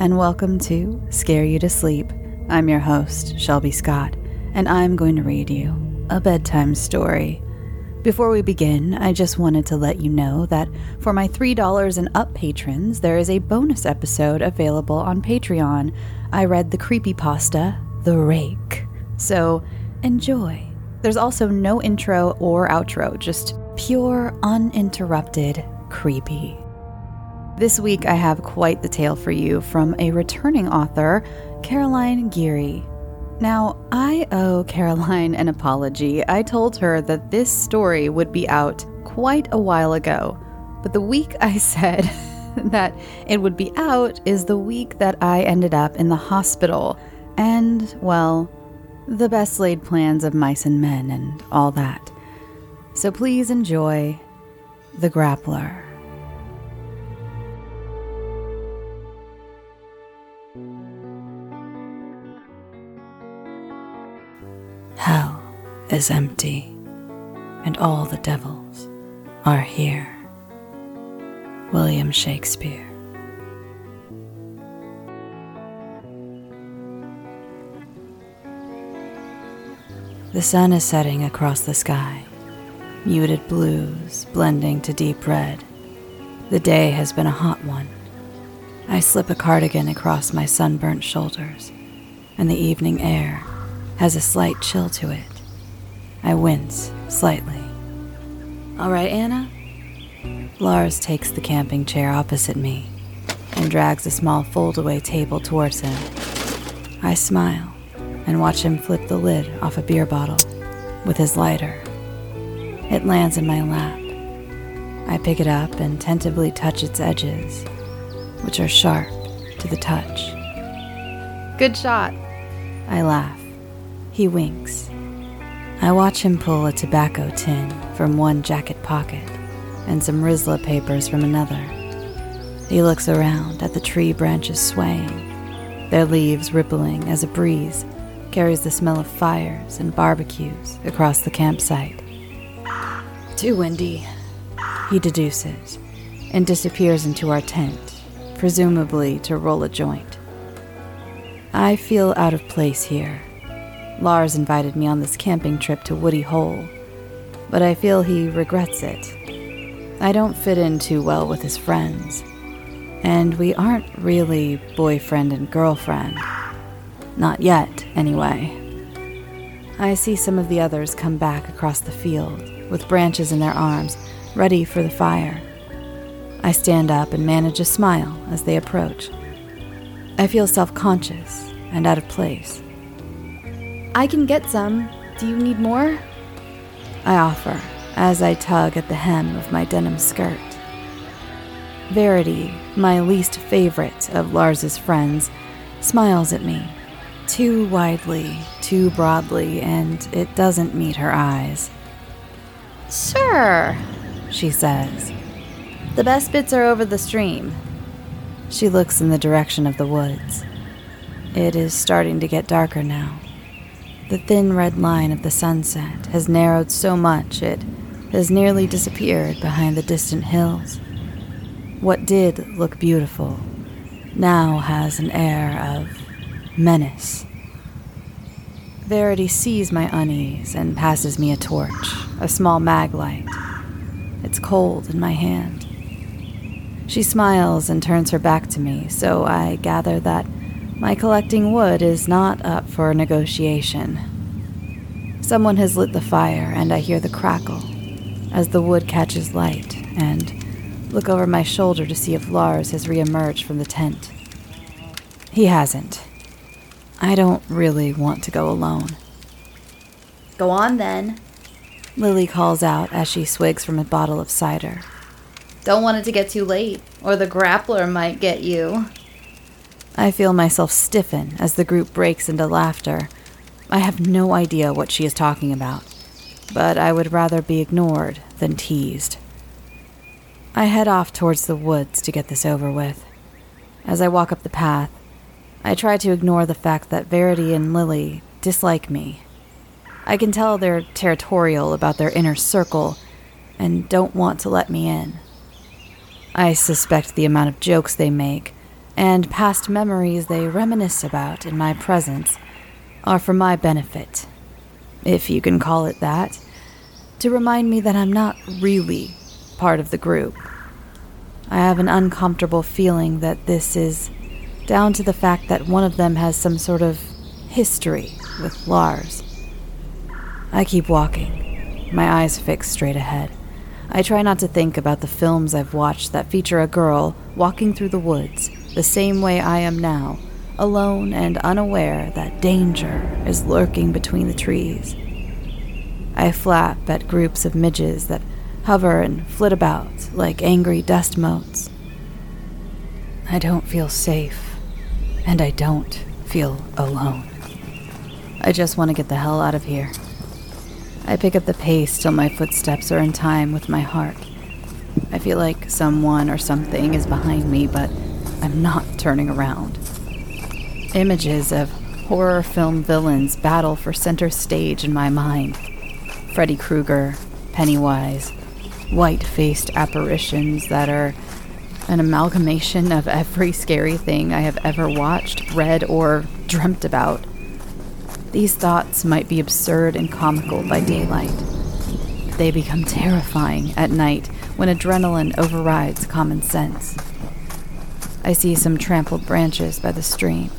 And welcome to Scare You to Sleep. I'm your host, Shelby Scott, and I'm going to read you a bedtime story. Before we begin, I just wanted to let you know that for my $3 and up patrons, there is a bonus episode available on Patreon. I read the creepypasta, The Rake. So enjoy. There's also no intro or outro, just pure, uninterrupted creepy. This week, I have quite the tale for you from a returning author, Caroline Geary. Now, I owe Caroline an apology. I told her that this story would be out quite a while ago, but the week I said that it would be out is the week that I ended up in the hospital. And, well, the best laid plans of mice and men and all that. So please enjoy The Grappler. Hell is empty, and all the devils are here. William Shakespeare. The sun is setting across the sky, muted blues blending to deep red. The day has been a hot one. I slip a cardigan across my sunburnt shoulders, and the evening air has a slight chill to it. I wince slightly. All right, Anna? Lars takes the camping chair opposite me and drags a small foldaway table towards him. I smile and watch him flip the lid off a beer bottle with his lighter. It lands in my lap. I pick it up and tentatively touch its edges, which are sharp to the touch. Good shot. I laugh. He winks. I watch him pull a tobacco tin from one jacket pocket and some Rizla papers from another. He looks around at the tree branches swaying, their leaves rippling as a breeze carries the smell of fires and barbecues across the campsite. Too windy, he deduces, and disappears into our tent, presumably to roll a joint. I feel out of place here. Lars invited me on this camping trip to Woody Hole, but I feel he regrets it. I don't fit in too well with his friends, and we aren't really boyfriend and girlfriend. Not yet, anyway. I see some of the others come back across the field with branches in their arms, ready for the fire. I stand up and manage a smile as they approach. I feel self conscious and out of place. I can get some. Do you need more? I offer as I tug at the hem of my denim skirt. Verity, my least favorite of Lars's friends, smiles at me. Too widely, too broadly, and it doesn't meet her eyes. Sure, she says. The best bits are over the stream. She looks in the direction of the woods. It is starting to get darker now. The thin red line of the sunset has narrowed so much it has nearly disappeared behind the distant hills. What did look beautiful now has an air of menace. Verity sees my unease and passes me a torch, a small mag light. It's cold in my hand. She smiles and turns her back to me, so I gather that my collecting wood is not up for negotiation. Someone has lit the fire, and I hear the crackle as the wood catches light, and look over my shoulder to see if Lars has reemerged from the tent. He hasn't. I don't really want to go alone. Go on then, Lily calls out as she swigs from a bottle of cider. Don't want it to get too late, or the grappler might get you. I feel myself stiffen as the group breaks into laughter. I have no idea what she is talking about, but I would rather be ignored than teased. I head off towards the woods to get this over with. As I walk up the path, I try to ignore the fact that Verity and Lily dislike me. I can tell they're territorial about their inner circle and don't want to let me in. I suspect the amount of jokes they make and past memories they reminisce about in my presence are for my benefit, if you can call it that, to remind me that I'm not really part of the group. I have an uncomfortable feeling that this is down to the fact that one of them has some sort of history with Lars. I keep walking, my eyes fixed straight ahead. I try not to think about the films I've watched that feature a girl walking through the woods the same way I am now, alone and unaware that danger is lurking between the trees. I flap at groups of midges that hover and flit about like angry dust motes. I don't feel safe, and I don't feel alone. I just want to get the hell out of here. I pick up the pace till my footsteps are in time with my heart. I feel like someone or something is behind me, but I'm not turning around. Images of horror film villains battle for center stage in my mind Freddy Krueger, Pennywise, white faced apparitions that are an amalgamation of every scary thing I have ever watched, read, or dreamt about. These thoughts might be absurd and comical by daylight. They become terrifying at night when adrenaline overrides common sense. I see some trampled branches by the stream.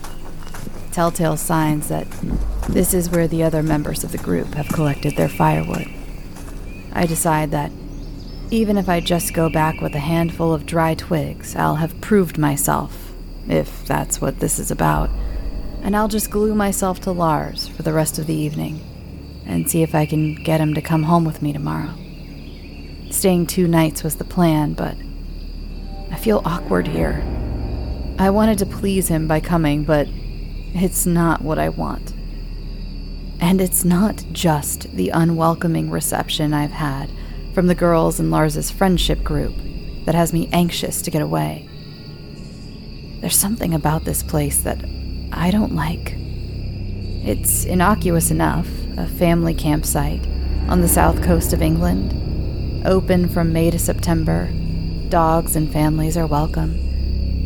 Telltale signs that this is where the other members of the group have collected their firewood. I decide that even if I just go back with a handful of dry twigs, I'll have proved myself, if that's what this is about, and I'll just glue myself to Lars for the rest of the evening and see if I can get him to come home with me tomorrow. Staying two nights was the plan, but I feel awkward here. I wanted to please him by coming, but it's not what I want. And it's not just the unwelcoming reception I've had from the girls in Lars's friendship group that has me anxious to get away. There's something about this place that I don't like. It's innocuous enough, a family campsite on the south coast of England, open from May to September. Dogs and families are welcome.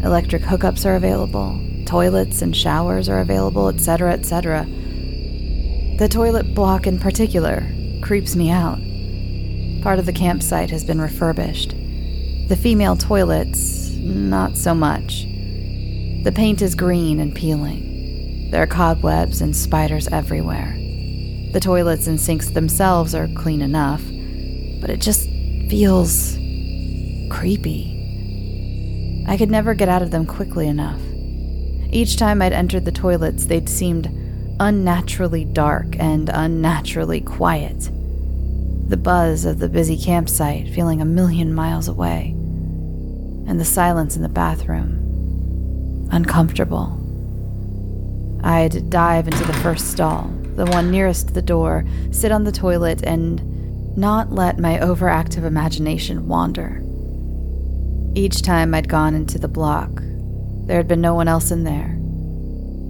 Electric hookups are available, toilets and showers are available, etc., etc. The toilet block in particular creeps me out. Part of the campsite has been refurbished. The female toilets, not so much. The paint is green and peeling. There are cobwebs and spiders everywhere. The toilets and sinks themselves are clean enough, but it just feels creepy. I could never get out of them quickly enough. Each time I'd entered the toilets, they'd seemed unnaturally dark and unnaturally quiet. The buzz of the busy campsite feeling a million miles away, and the silence in the bathroom uncomfortable. I'd dive into the first stall, the one nearest the door, sit on the toilet, and not let my overactive imagination wander. Each time I'd gone into the block, there had been no one else in there.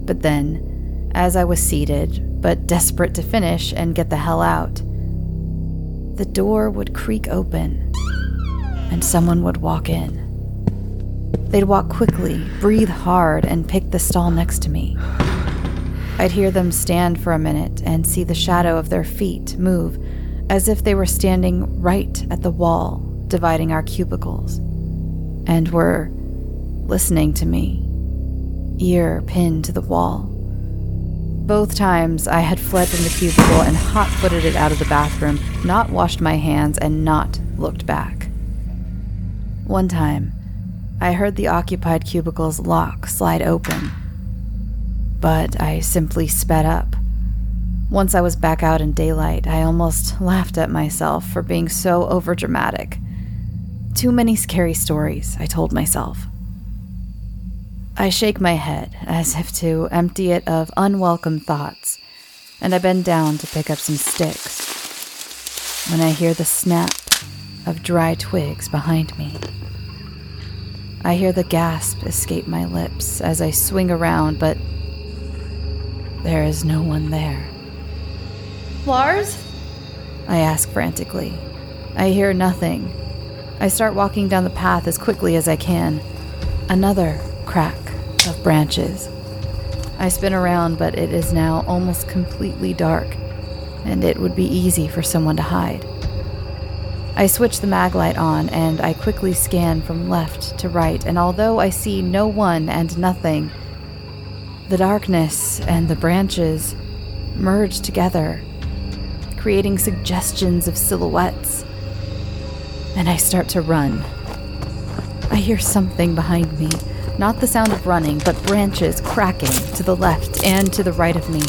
But then, as I was seated, but desperate to finish and get the hell out, the door would creak open and someone would walk in. They'd walk quickly, breathe hard, and pick the stall next to me. I'd hear them stand for a minute and see the shadow of their feet move as if they were standing right at the wall dividing our cubicles and were listening to me, ear pinned to the wall. Both times I had fled from the cubicle and hot footed it out of the bathroom, not washed my hands, and not looked back. One time, I heard the occupied cubicle's lock slide open, but I simply sped up. Once I was back out in daylight, I almost laughed at myself for being so overdramatic. Too many scary stories, I told myself. I shake my head as if to empty it of unwelcome thoughts, and I bend down to pick up some sticks when I hear the snap of dry twigs behind me. I hear the gasp escape my lips as I swing around, but there is no one there. Lars? I ask frantically. I hear nothing. I start walking down the path as quickly as I can. Another crack of branches. I spin around, but it is now almost completely dark, and it would be easy for someone to hide. I switch the mag light on and I quickly scan from left to right, and although I see no one and nothing, the darkness and the branches merge together, creating suggestions of silhouettes. And I start to run. I hear something behind me not the sound of running, but branches cracking to the left and to the right of me.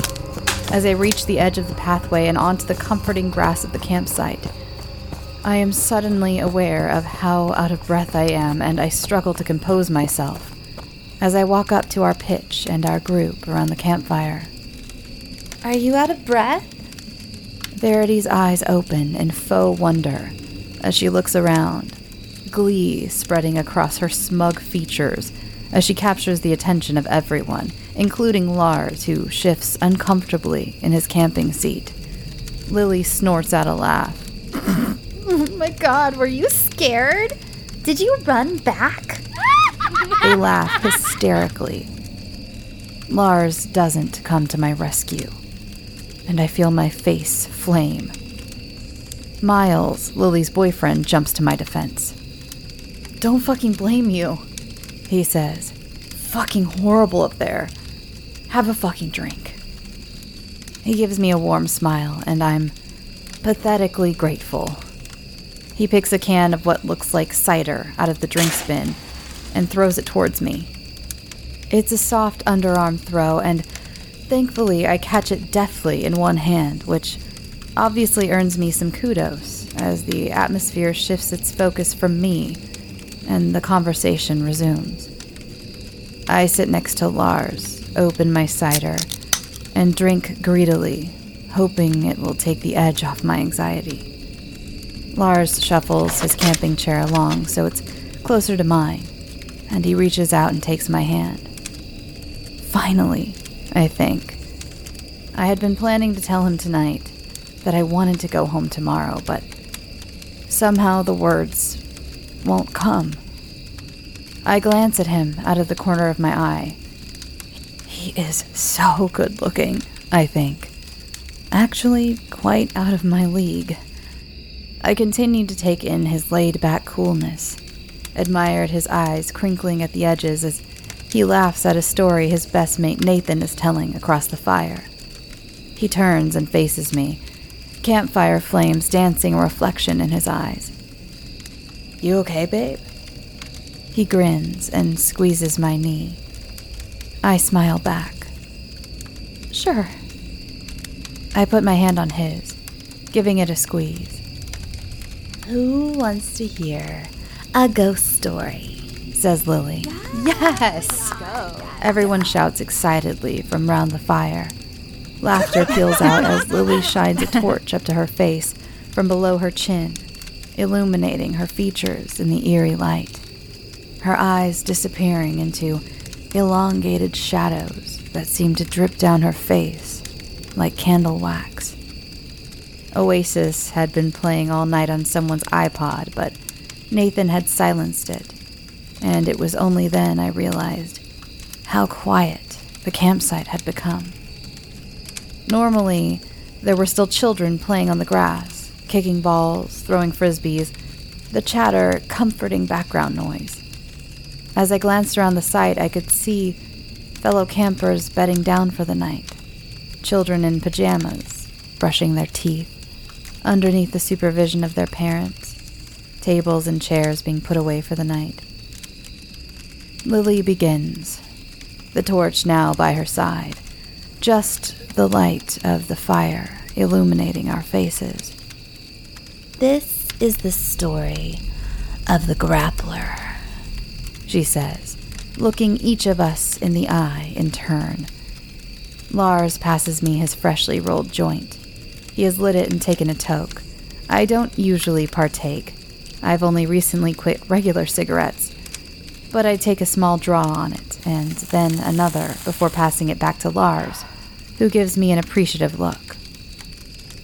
As I reach the edge of the pathway and onto the comforting grass of the campsite, I am suddenly aware of how out of breath I am, and I struggle to compose myself as I walk up to our pitch and our group around the campfire. Are you out of breath? Verity's eyes open in faux wonder as she looks around, glee spreading across her smug features as she captures the attention of everyone, including Lars, who shifts uncomfortably in his camping seat. Lily snorts out a laugh. oh my god, were you scared? Did you run back? they laugh hysterically. Lars doesn't come to my rescue, and I feel my face flame. Miles, Lily's boyfriend, jumps to my defense. Don't fucking blame you he says. Fucking horrible up there. Have a fucking drink. He gives me a warm smile, and I'm pathetically grateful. He picks a can of what looks like cider out of the drinks bin and throws it towards me. It's a soft underarm throw, and thankfully I catch it deftly in one hand, which obviously earns me some kudos as the atmosphere shifts its focus from me and the conversation resumes. I sit next to Lars, open my cider, and drink greedily, hoping it will take the edge off my anxiety. Lars shuffles his camping chair along so it's closer to mine, and he reaches out and takes my hand. Finally, I think. I had been planning to tell him tonight that I wanted to go home tomorrow, but somehow the words won't come. I glance at him out of the corner of my eye. He is so good looking, I think. Actually, quite out of my league. I continued to take in his laid back coolness, admired his eyes crinkling at the edges as he laughs at a story his best mate Nathan is telling across the fire. He turns and faces me, campfire flames dancing a reflection in his eyes. You okay, babe? He grins and squeezes my knee. I smile back. Sure. I put my hand on his, giving it a squeeze. Who wants to hear a ghost story? says Lily. Yes! Everyone shouts excitedly from round the fire. Laughter peals out as Lily shines a torch up to her face from below her chin illuminating her features in the eerie light. her eyes disappearing into elongated shadows that seem to drip down her face like candle wax. Oasis had been playing all night on someone's iPod, but Nathan had silenced it, and it was only then I realized how quiet the campsite had become. Normally, there were still children playing on the grass, kicking balls, throwing frisbees, the chatter comforting background noise. As I glanced around the site, I could see fellow campers bedding down for the night, children in pajamas, brushing their teeth, underneath the supervision of their parents, tables and chairs being put away for the night. Lily begins, the torch now by her side, just the light of the fire illuminating our faces. This is the story of the grappler, she says, looking each of us in the eye in turn. Lars passes me his freshly rolled joint. He has lit it and taken a toke. I don't usually partake. I've only recently quit regular cigarettes. But I take a small draw on it, and then another before passing it back to Lars, who gives me an appreciative look.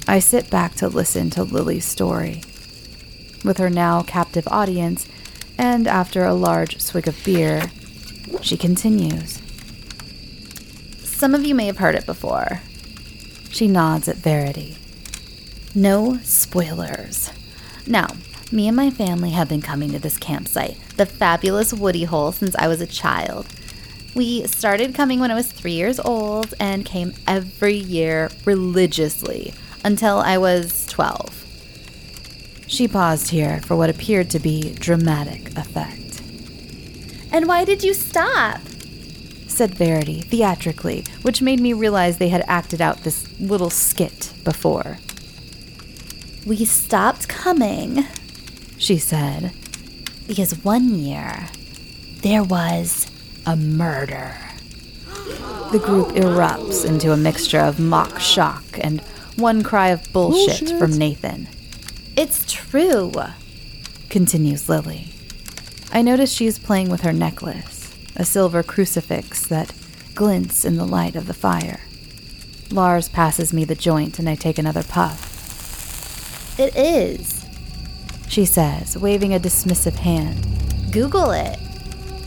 I sit back to listen to Lily's story. With her now captive audience, and after a large swig of beer, she continues. Some of you may have heard it before. She nods at Verity. No spoilers. Now, me and my family have been coming to this campsite, the fabulous Woody Hole, since I was a child. We started coming when I was three years old and came every year religiously until I was 12. She paused here for what appeared to be dramatic effect. And why did you stop? said Verity theatrically, which made me realize they had acted out this little skit before. We stopped coming, she said, because one year there was a murder. The group erupts into a mixture of mock shock and one cry of bullshit, bullshit. from Nathan. It's true, continues Lily. I notice she is playing with her necklace a silver crucifix that glints in the light of the fire. Lars passes me the joint and I take another puff. It is, she says, waving a dismissive hand. Google it.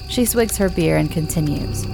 She swigs her beer and continues.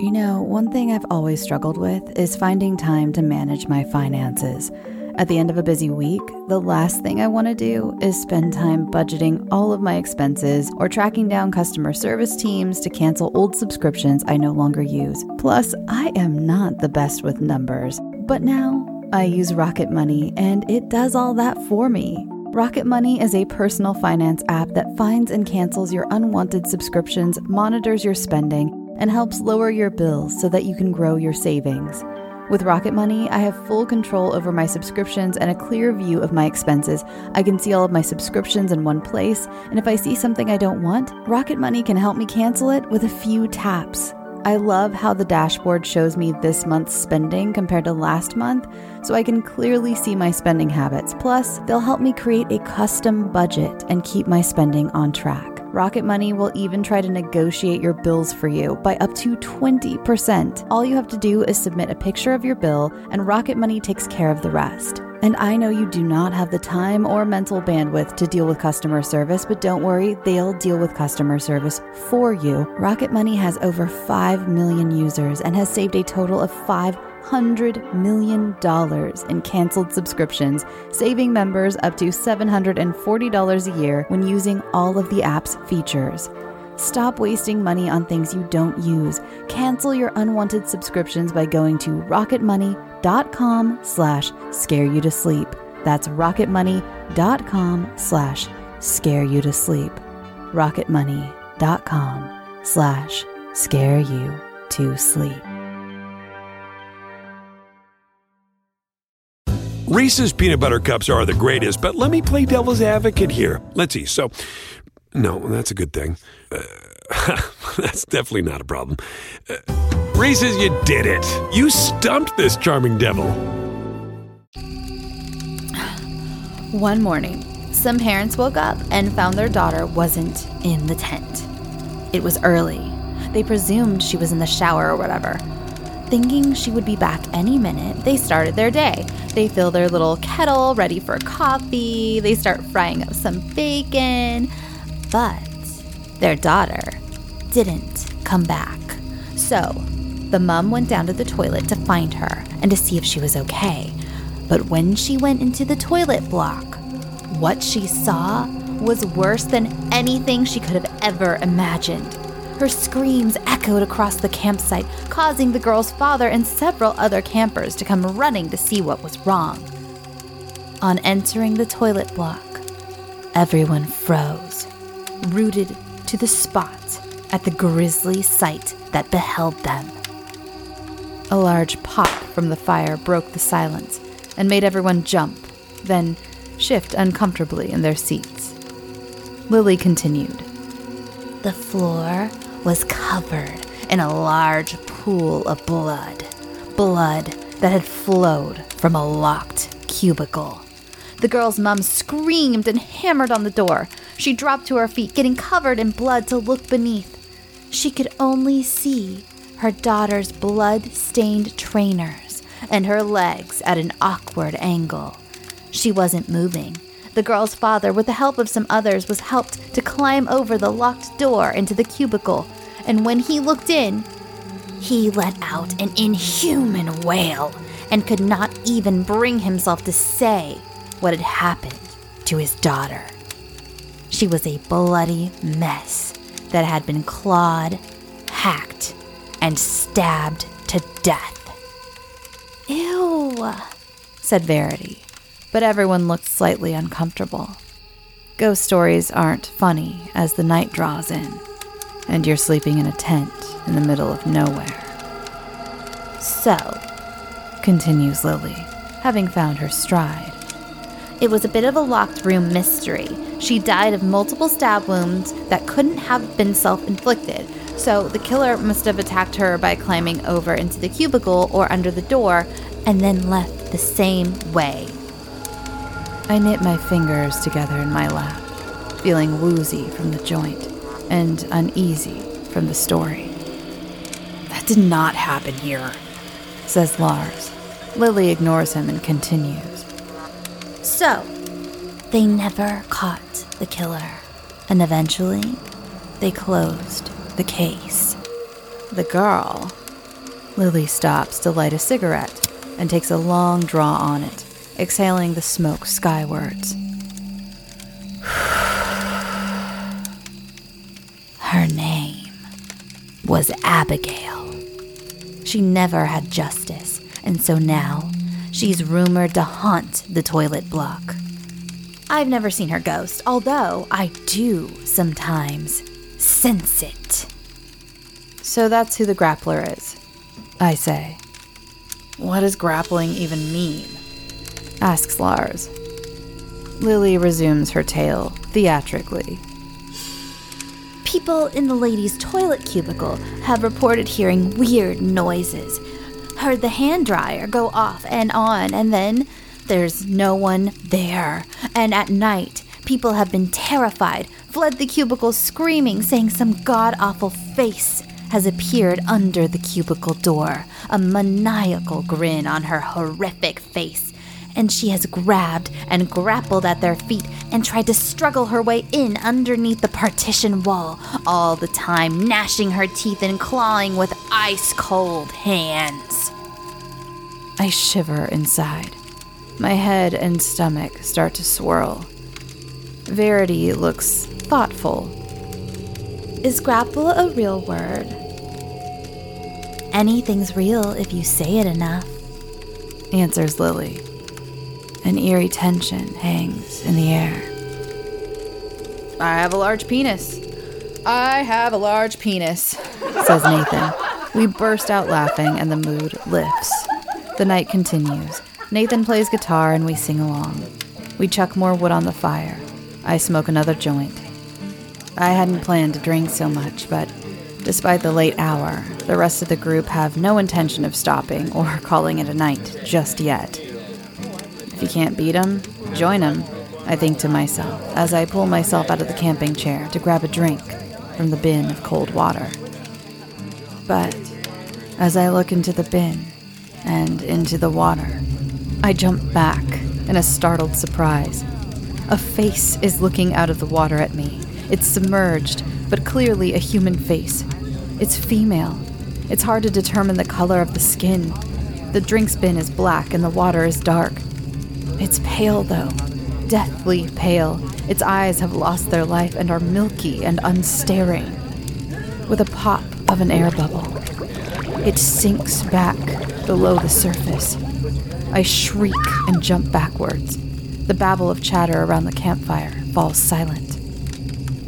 You know, one thing I've always struggled with is finding time to manage my finances. At the end of a busy week, the last thing I want to do is spend time budgeting all of my expenses or tracking down customer service teams to cancel old subscriptions I no longer use. Plus, I am not the best with numbers. But now, I use Rocket Money and it does all that for me. Rocket Money is a personal finance app that finds and cancels your unwanted subscriptions, monitors your spending, and helps lower your bills so that you can grow your savings. With Rocket Money, I have full control over my subscriptions and a clear view of my expenses. I can see all of my subscriptions in one place, and if I see something I don't want, Rocket Money can help me cancel it with a few taps. I love how the dashboard shows me this month's spending compared to last month, so I can clearly see my spending habits. Plus, they'll help me create a custom budget and keep my spending on track. Rocket Money will even try to negotiate your bills for you by up to 20%. All you have to do is submit a picture of your bill, and Rocket Money takes care of the rest. And I know you do not have the time or mental bandwidth to deal with customer service, but don't worry, they'll deal with customer service for you. Rocket Money has over 5 million users and has saved a total of 5 $100 million in canceled subscriptions, saving members up to $740 a year when using all of the app's features. Stop wasting money on things you don't use. Cancel your unwanted subscriptions by going to rocketmoney.com slash scare you to sleep. That's rocketmoney.com slash scare you to sleep. rocketmoney.com slash scare you to sleep. Reese's peanut butter cups are the greatest, but let me play devil's advocate here. Let's see. So, no, that's a good thing. Uh, that's definitely not a problem. Uh, Reese's, you did it. You stumped this charming devil. One morning, some parents woke up and found their daughter wasn't in the tent. It was early. They presumed she was in the shower or whatever. Thinking she would be back any minute, they started their day. They fill their little kettle ready for coffee. They start frying up some bacon. But their daughter didn't come back. So the mom went down to the toilet to find her and to see if she was okay. But when she went into the toilet block, what she saw was worse than anything she could have ever imagined. Her screams echoed across the campsite, causing the girl's father and several other campers to come running to see what was wrong. On entering the toilet block, everyone froze, rooted to the spot at the grisly sight that beheld them. A large pop from the fire broke the silence and made everyone jump, then shift uncomfortably in their seats. Lily continued. The floor was covered in a large pool of blood. Blood that had flowed from a locked cubicle. The girl's mum screamed and hammered on the door. She dropped to her feet, getting covered in blood to look beneath. She could only see her daughter's blood stained trainers and her legs at an awkward angle. She wasn't moving. The girl's father, with the help of some others, was helped to climb over the locked door into the cubicle, and when he looked in, he let out an inhuman wail and could not even bring himself to say what had happened to his daughter. She was a bloody mess that had been clawed, hacked, and stabbed to death. Ew, said Verity but everyone looked slightly uncomfortable. Ghost stories aren't funny as the night draws in, and you're sleeping in a tent in the middle of nowhere. So, continues Lily, having found her stride. It was a bit of a locked room mystery. She died of multiple stab wounds that couldn't have been self inflicted, so the killer must have attacked her by climbing over into the cubicle or under the door and then left the same way I knit my fingers together in my lap, feeling woozy from the joint and uneasy from the story. That did not happen here, says Lars. Lily ignores him and continues. So, they never caught the killer, and eventually, they closed the case. The girl. Lily stops to light a cigarette and takes a long draw on it exhaling the smoke skywards. Her name was Abigail. She never had justice, and so now she's rumored to haunt the toilet block. I've never seen her ghost, although I do sometimes sense it. So that's who the grappler is, I say. What does grappling even mean? asks Lars. Lily resumes her tale theatrically. People in the ladies' toilet cubicle have reported hearing weird noises. Heard the hand dryer go off and on, and then there's no one there. And at night, people have been terrified, fled the cubicle screaming, saying some god awful face has appeared under the cubicle door, a maniacal grin on her horrific face and she has grabbed and grappled at their feet and tried to struggle her way in underneath the partition wall, all the time gnashing her teeth and clawing with ice cold hands. I shiver inside. My head and stomach start to swirl. Verity looks thoughtful. Is grapple a real word? Anything's real if you say it enough, answers Lily. An eerie tension hangs in the air. I have a large penis. I have a large penis, says Nathan. We burst out laughing and the mood lifts. The night continues. Nathan plays guitar and we sing along. We chuck more wood on the fire. I smoke another joint. I hadn't planned to drink so much, but despite the late hour, the rest of the group have no intention of stopping or calling it a night just yet. If you can't beat 'em, join 'em. I think to myself as I pull myself out of the camping chair to grab a drink from the bin of cold water. But as I look into the bin and into the water, I jump back in a startled surprise. A face is looking out of the water at me. It's submerged, but clearly a human face. It's female. It's hard to determine the color of the skin. The drink bin is black and the water is dark. It's pale, though, deathly pale. Its eyes have lost their life and are milky and unstaring. With a pop of an air bubble, it sinks back below the surface. I shriek and jump backwards. The babble of chatter around the campfire falls silent.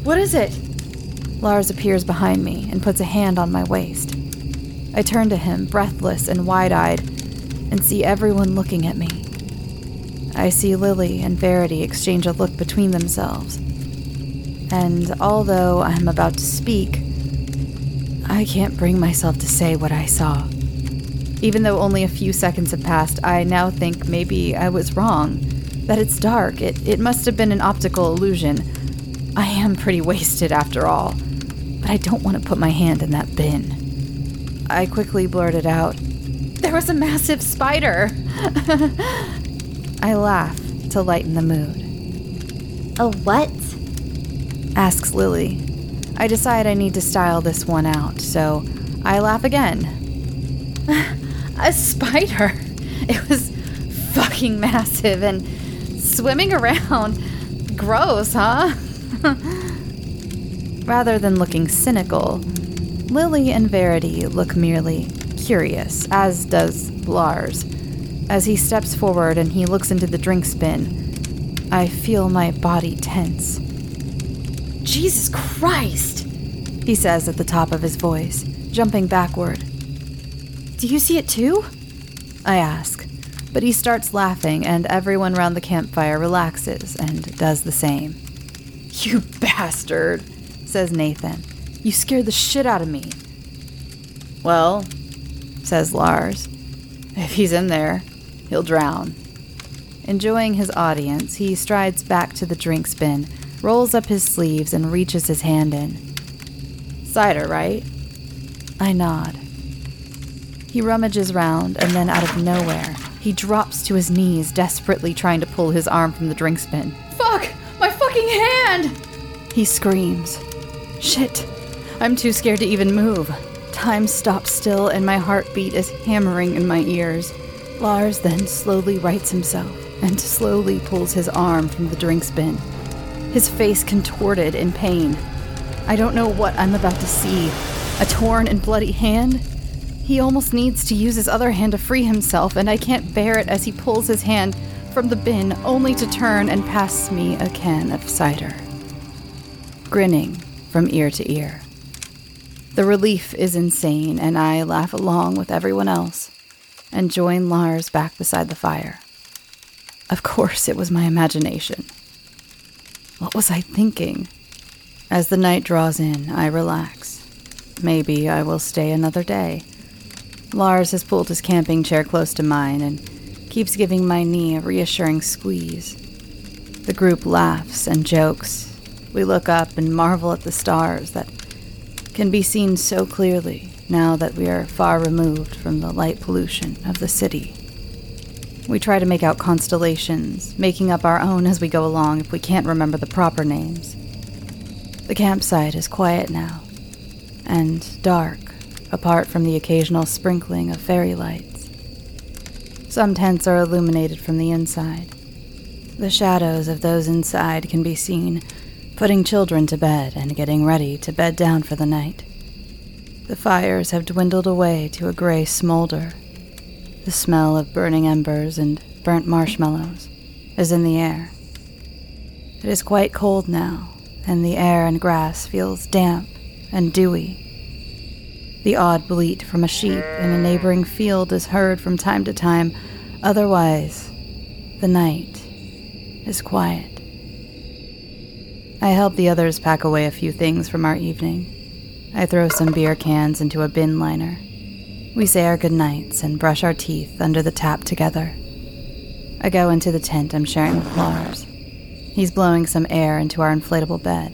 What is it? Lars appears behind me and puts a hand on my waist. I turn to him, breathless and wide eyed, and see everyone looking at me. I see Lily and Verity exchange a look between themselves. And although I'm about to speak, I can't bring myself to say what I saw. Even though only a few seconds have passed, I now think maybe I was wrong. That it's dark. It, it must have been an optical illusion. I am pretty wasted after all. But I don't want to put my hand in that bin. I quickly blurted out, There was a massive spider. I laugh to lighten the mood. A what? Asks Lily. I decide I need to style this one out, so I laugh again. A spider. It was fucking massive and swimming around. Gross, huh? Rather than looking cynical, Lily and Verity look merely curious, as does Lars. As he steps forward and he looks into the drink bin, I feel my body tense. Jesus Christ! He says at the top of his voice, jumping backward. Do you see it too? I ask, but he starts laughing, and everyone round the campfire relaxes and does the same. You bastard, says Nathan. You scared the shit out of me. Well, says Lars. If he's in there, he'll drown. Enjoying his audience, he strides back to the drink bin, rolls up his sleeves, and reaches his hand in. Cider, right? I nod. He rummages round, and then out of nowhere, he drops to his knees, desperately trying to pull his arm from the drink bin. Fuck! My fucking hand! He screams. Shit! I'm too scared to even move. Time stops still, and my heartbeat is hammering in my ears. Lars then slowly rights himself and slowly pulls his arm from the drink bin. His face contorted in pain. I don't know what I'm about to see. A torn and bloody hand? He almost needs to use his other hand to free himself, and I can't bear it as he pulls his hand from the bin only to turn and pass me a can of cider. Grinning from ear to ear. The relief is insane, and I laugh along with everyone else and join Lars back beside the fire. Of course, it was my imagination. What was I thinking? As the night draws in, I relax. Maybe I will stay another day. Lars has pulled his camping chair close to mine and keeps giving my knee a reassuring squeeze. The group laughs and jokes. We look up and marvel at the stars that can be seen so clearly now that we are far removed from the light pollution of the city. We try to make out constellations, making up our own as we go along if we can't remember the proper names. The campsite is quiet now, and dark, apart from the occasional sprinkling of fairy lights. Some tents are illuminated from the inside. The shadows of those inside can be seen, putting children to bed and getting ready to bed down for the night. The fires have dwindled away to a gray smolder. The smell of burning embers and burnt marshmallows is in the air. It is quite cold now, and the air and grass feels damp and dewy. The odd bleat from a sheep in a neighboring field is heard from time to time. Otherwise, the night is quiet. I help the others pack away a few things from our evening. I throw some beer cans into a bin liner. We say our goodnights and brush our teeth under the tap together. I go into the tent I'm sharing with Lars. He's blowing some air into our inflatable bed.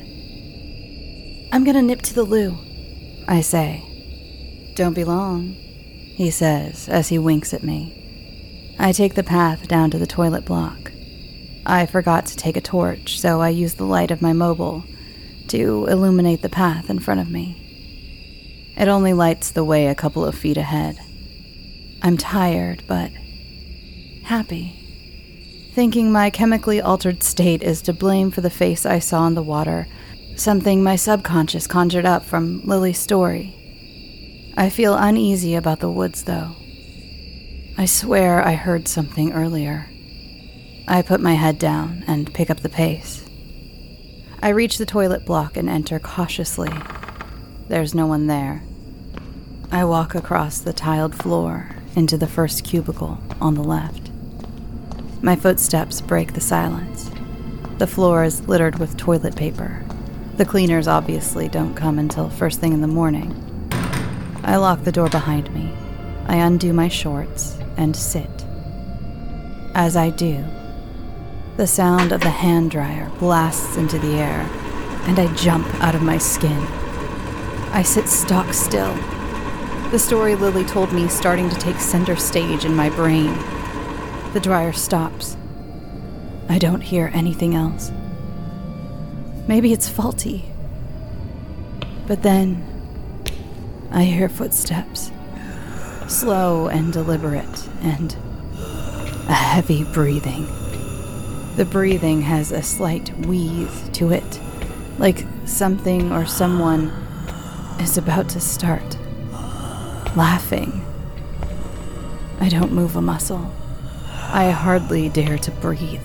I'm gonna nip to the loo, I say. Don't be long, he says as he winks at me. I take the path down to the toilet block. I forgot to take a torch, so I use the light of my mobile to illuminate the path in front of me. It only lights the way a couple of feet ahead. I'm tired, but happy. Thinking my chemically altered state is to blame for the face I saw in the water, something my subconscious conjured up from Lily's story. I feel uneasy about the woods, though. I swear I heard something earlier. I put my head down and pick up the pace. I reach the toilet block and enter cautiously. There's no one there. I walk across the tiled floor into the first cubicle on the left. My footsteps break the silence. The floor is littered with toilet paper. The cleaners obviously don't come until first thing in the morning. I lock the door behind me. I undo my shorts and sit. As I do, the sound of the hand dryer blasts into the air, and I jump out of my skin. I sit stock still, the story Lily told me starting to take center stage in my brain. The dryer stops. I don't hear anything else. Maybe it's faulty. But then I hear footsteps, slow and deliberate, and a heavy breathing. The breathing has a slight wheeze to it, like something or someone is about to start laughing. I don't move a muscle. I hardly dare to breathe.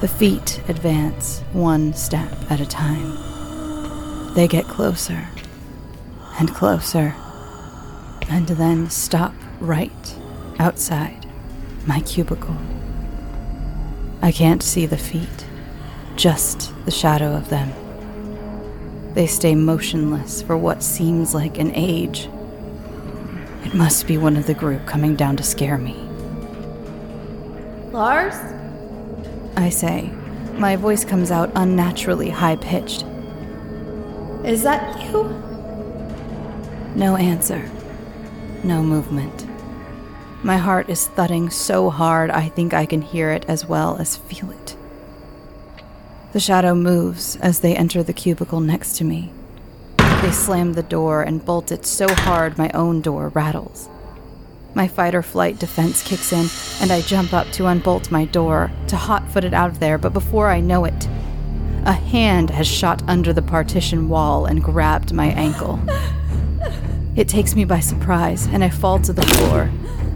The feet advance one step at a time. They get closer and closer, and then stop right outside my cubicle. I can't see the feet, just the shadow of them. They stay motionless for what seems like an age. It must be one of the group coming down to scare me. Lars? I say. My voice comes out unnaturally high pitched. Is that you? No answer. No movement. My heart is thudding so hard I think I can hear it as well as feel it. The shadow moves as they enter the cubicle next to me. They slam the door and bolt it so hard my own door rattles. My fight or flight defense kicks in, and I jump up to unbolt my door, to hot foot it out of there, but before I know it, a hand has shot under the partition wall and grabbed my ankle. It takes me by surprise, and I fall to the floor.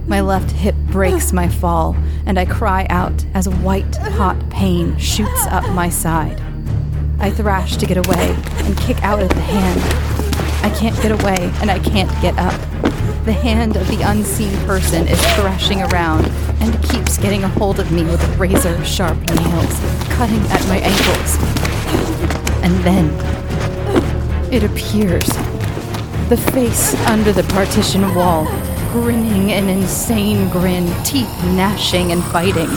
My left hip breaks my fall, and I cry out as white, hot pain shoots up my side. I thrash to get away and kick out at the hand. I can't get away, and I can't get up. The hand of the unseen person is thrashing around and keeps getting a hold of me with razor sharp nails, cutting at my ankles. And then it appears. The face under the partition wall, grinning an insane grin, teeth gnashing and biting.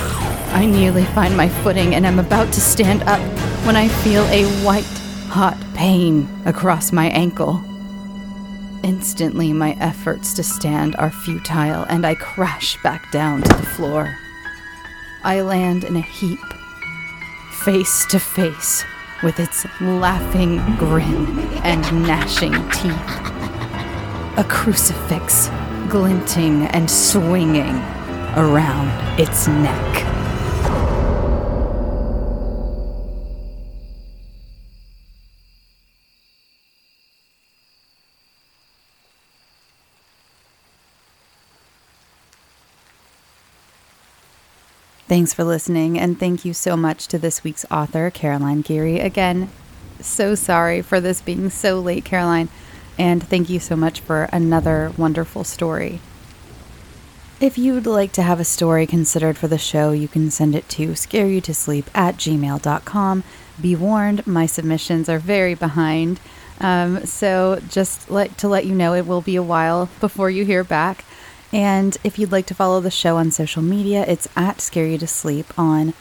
I nearly find my footing and am about to stand up when I feel a white, hot pain across my ankle. Instantly, my efforts to stand are futile and I crash back down to the floor. I land in a heap, face to face with its laughing grin and gnashing teeth. A crucifix glinting and swinging around its neck. Thanks for listening, and thank you so much to this week's author, Caroline Geary. Again, so sorry for this being so late, Caroline, and thank you so much for another wonderful story. If you'd like to have a story considered for the show, you can send it to scareyoutosleep at gmail.com. Be warned, my submissions are very behind. Um, so just let, to let you know, it will be a while before you hear back. And if you'd like to follow the show on social media, it's at Scare You to Sleep on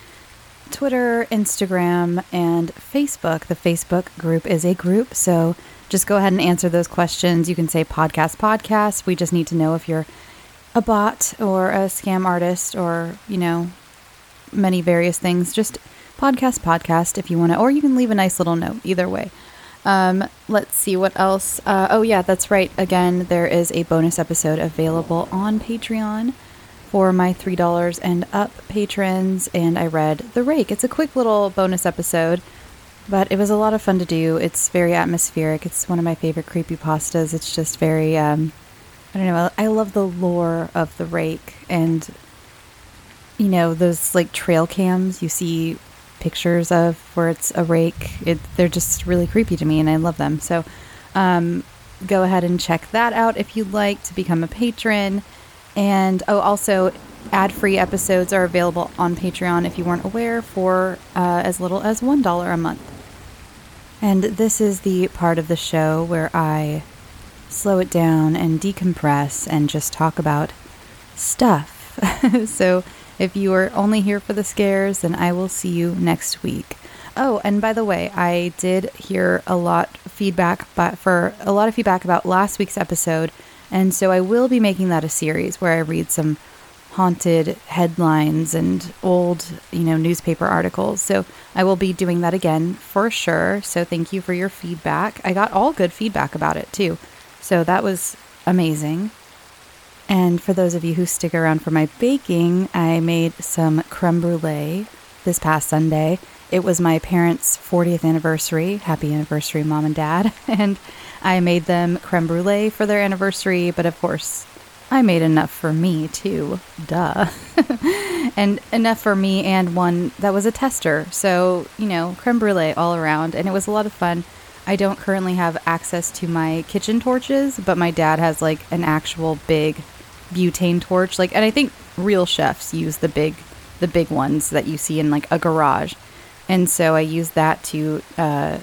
Twitter, Instagram, and Facebook. The Facebook group is a group, so just go ahead and answer those questions. You can say podcast, podcast. We just need to know if you're a bot or a scam artist or, you know, many various things. Just podcast, podcast if you want to, or you can leave a nice little note. Either way. Um, let's see what else. Uh, oh, yeah, that's right. Again, there is a bonus episode available on Patreon for my $3 and up patrons, and I read The Rake. It's a quick little bonus episode, but it was a lot of fun to do. It's very atmospheric. It's one of my favorite creepy pastas. It's just very, um, I don't know, I love the lore of The Rake and, you know, those like trail cams you see pictures of where it's a rake. It, they're just really creepy to me, and I love them. So um, go ahead and check that out if you'd like to become a patron. And oh, also, ad free episodes are available on Patreon if you weren't aware for uh, as little as $1 a month. And this is the part of the show where I slow it down and decompress and just talk about stuff. so if you are only here for the scares, then I will see you next week. Oh, and by the way, I did hear a lot feedback but for a lot of feedback about last week's episode, and so I will be making that a series where I read some haunted headlines and old, you know, newspaper articles. So I will be doing that again for sure. So thank you for your feedback. I got all good feedback about it too. So that was amazing. And for those of you who stick around for my baking, I made some creme brulee this past Sunday. It was my parents' 40th anniversary. Happy anniversary, mom and dad. And I made them creme brulee for their anniversary, but of course, I made enough for me too. Duh. and enough for me and one that was a tester. So, you know, creme brulee all around. And it was a lot of fun. I don't currently have access to my kitchen torches, but my dad has like an actual big butane torch. Like and i think real chefs use the big the big ones that you see in like a garage. And so i used that to uh,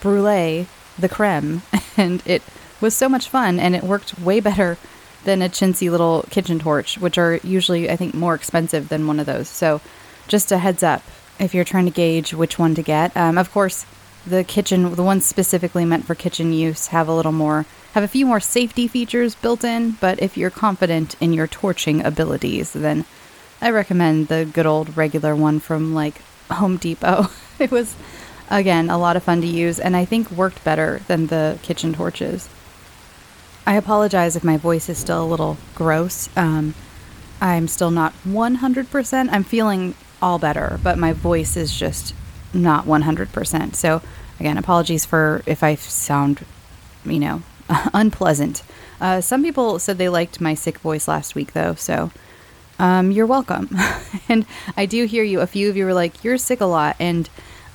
brulee the creme and it was so much fun and it worked way better than a chintzy little kitchen torch which are usually i think more expensive than one of those. So just a heads up if you're trying to gauge which one to get. Um, of course the kitchen the ones specifically meant for kitchen use have a little more have a few more safety features built in, but if you're confident in your torching abilities, then I recommend the good old regular one from like Home Depot. it was, again, a lot of fun to use and I think worked better than the kitchen torches. I apologize if my voice is still a little gross. Um, I'm still not 100%. I'm feeling all better, but my voice is just not 100%. So, again, apologies for if I sound, you know, unpleasant. Uh, some people said they liked my sick voice last week, though, so um, you're welcome. and I do hear you. A few of you were like, You're sick a lot. And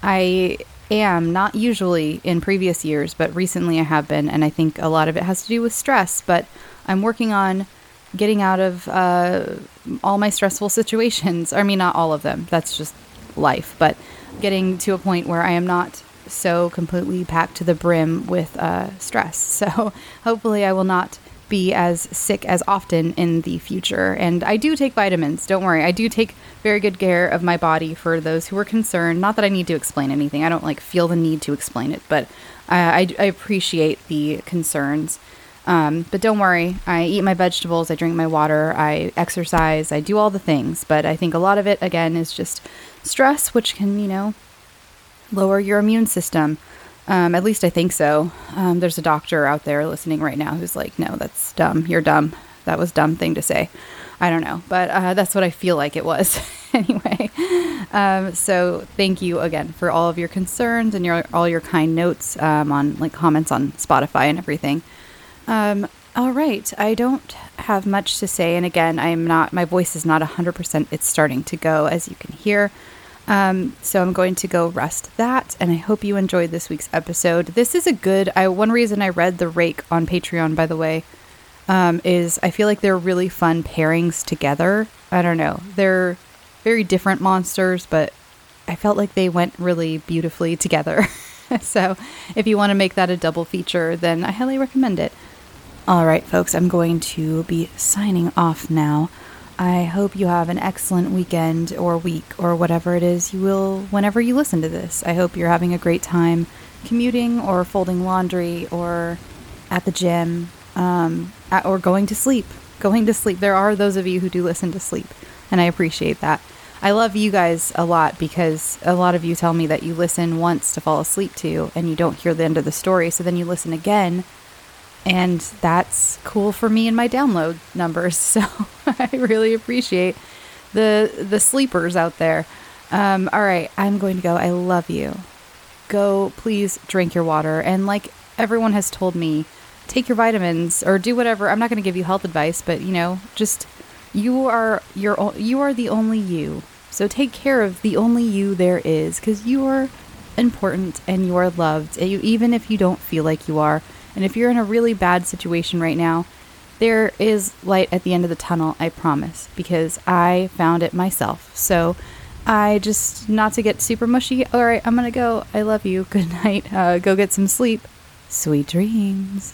I am, not usually in previous years, but recently I have been. And I think a lot of it has to do with stress. But I'm working on getting out of uh, all my stressful situations. I mean, not all of them, that's just life, but getting to a point where I am not so completely packed to the brim with uh, stress. So hopefully, I will not be as sick as often in the future. And I do take vitamins. Don't worry. I do take very good care of my body for those who are concerned. Not that I need to explain anything. I don't like feel the need to explain it, but I, I, I appreciate the concerns. Um, but don't worry. I eat my vegetables. I drink my water. I exercise. I do all the things. But I think a lot of it, again, is just stress, which can, you know, lower your immune system. Um, at least I think so. Um, there's a doctor out there listening right now who's like, no, that's dumb. You're dumb. That was dumb thing to say. I don't know, but uh, that's what I feel like it was anyway. Um, so thank you again for all of your concerns and your all your kind notes um, on like comments on Spotify and everything. Um, all right, I don't have much to say, and again, I'm not. My voice is not 100%. It's starting to go, as you can hear. Um, so I'm going to go rest that, and I hope you enjoyed this week's episode. This is a good. I one reason I read the Rake on Patreon, by the way, um, is I feel like they're really fun pairings together. I don't know, they're very different monsters, but I felt like they went really beautifully together. so if you want to make that a double feature, then I highly recommend it. All right, folks, I'm going to be signing off now. I hope you have an excellent weekend or week or whatever it is you will whenever you listen to this. I hope you're having a great time commuting or folding laundry or at the gym um, at, or going to sleep. Going to sleep. There are those of you who do listen to sleep, and I appreciate that. I love you guys a lot because a lot of you tell me that you listen once to fall asleep to and you don't hear the end of the story, so then you listen again and that's cool for me and my download numbers. So I really appreciate the the sleepers out there. Um, all right, I'm going to go. I love you. Go, please drink your water, and like everyone has told me, take your vitamins or do whatever. I'm not going to give you health advice, but you know, just you are your you are the only you. So take care of the only you there is, because you are important and you are loved, even if you don't feel like you are. And if you're in a really bad situation right now, there is light at the end of the tunnel, I promise, because I found it myself. So I just, not to get super mushy, all right, I'm gonna go. I love you. Good night. Uh, go get some sleep. Sweet dreams.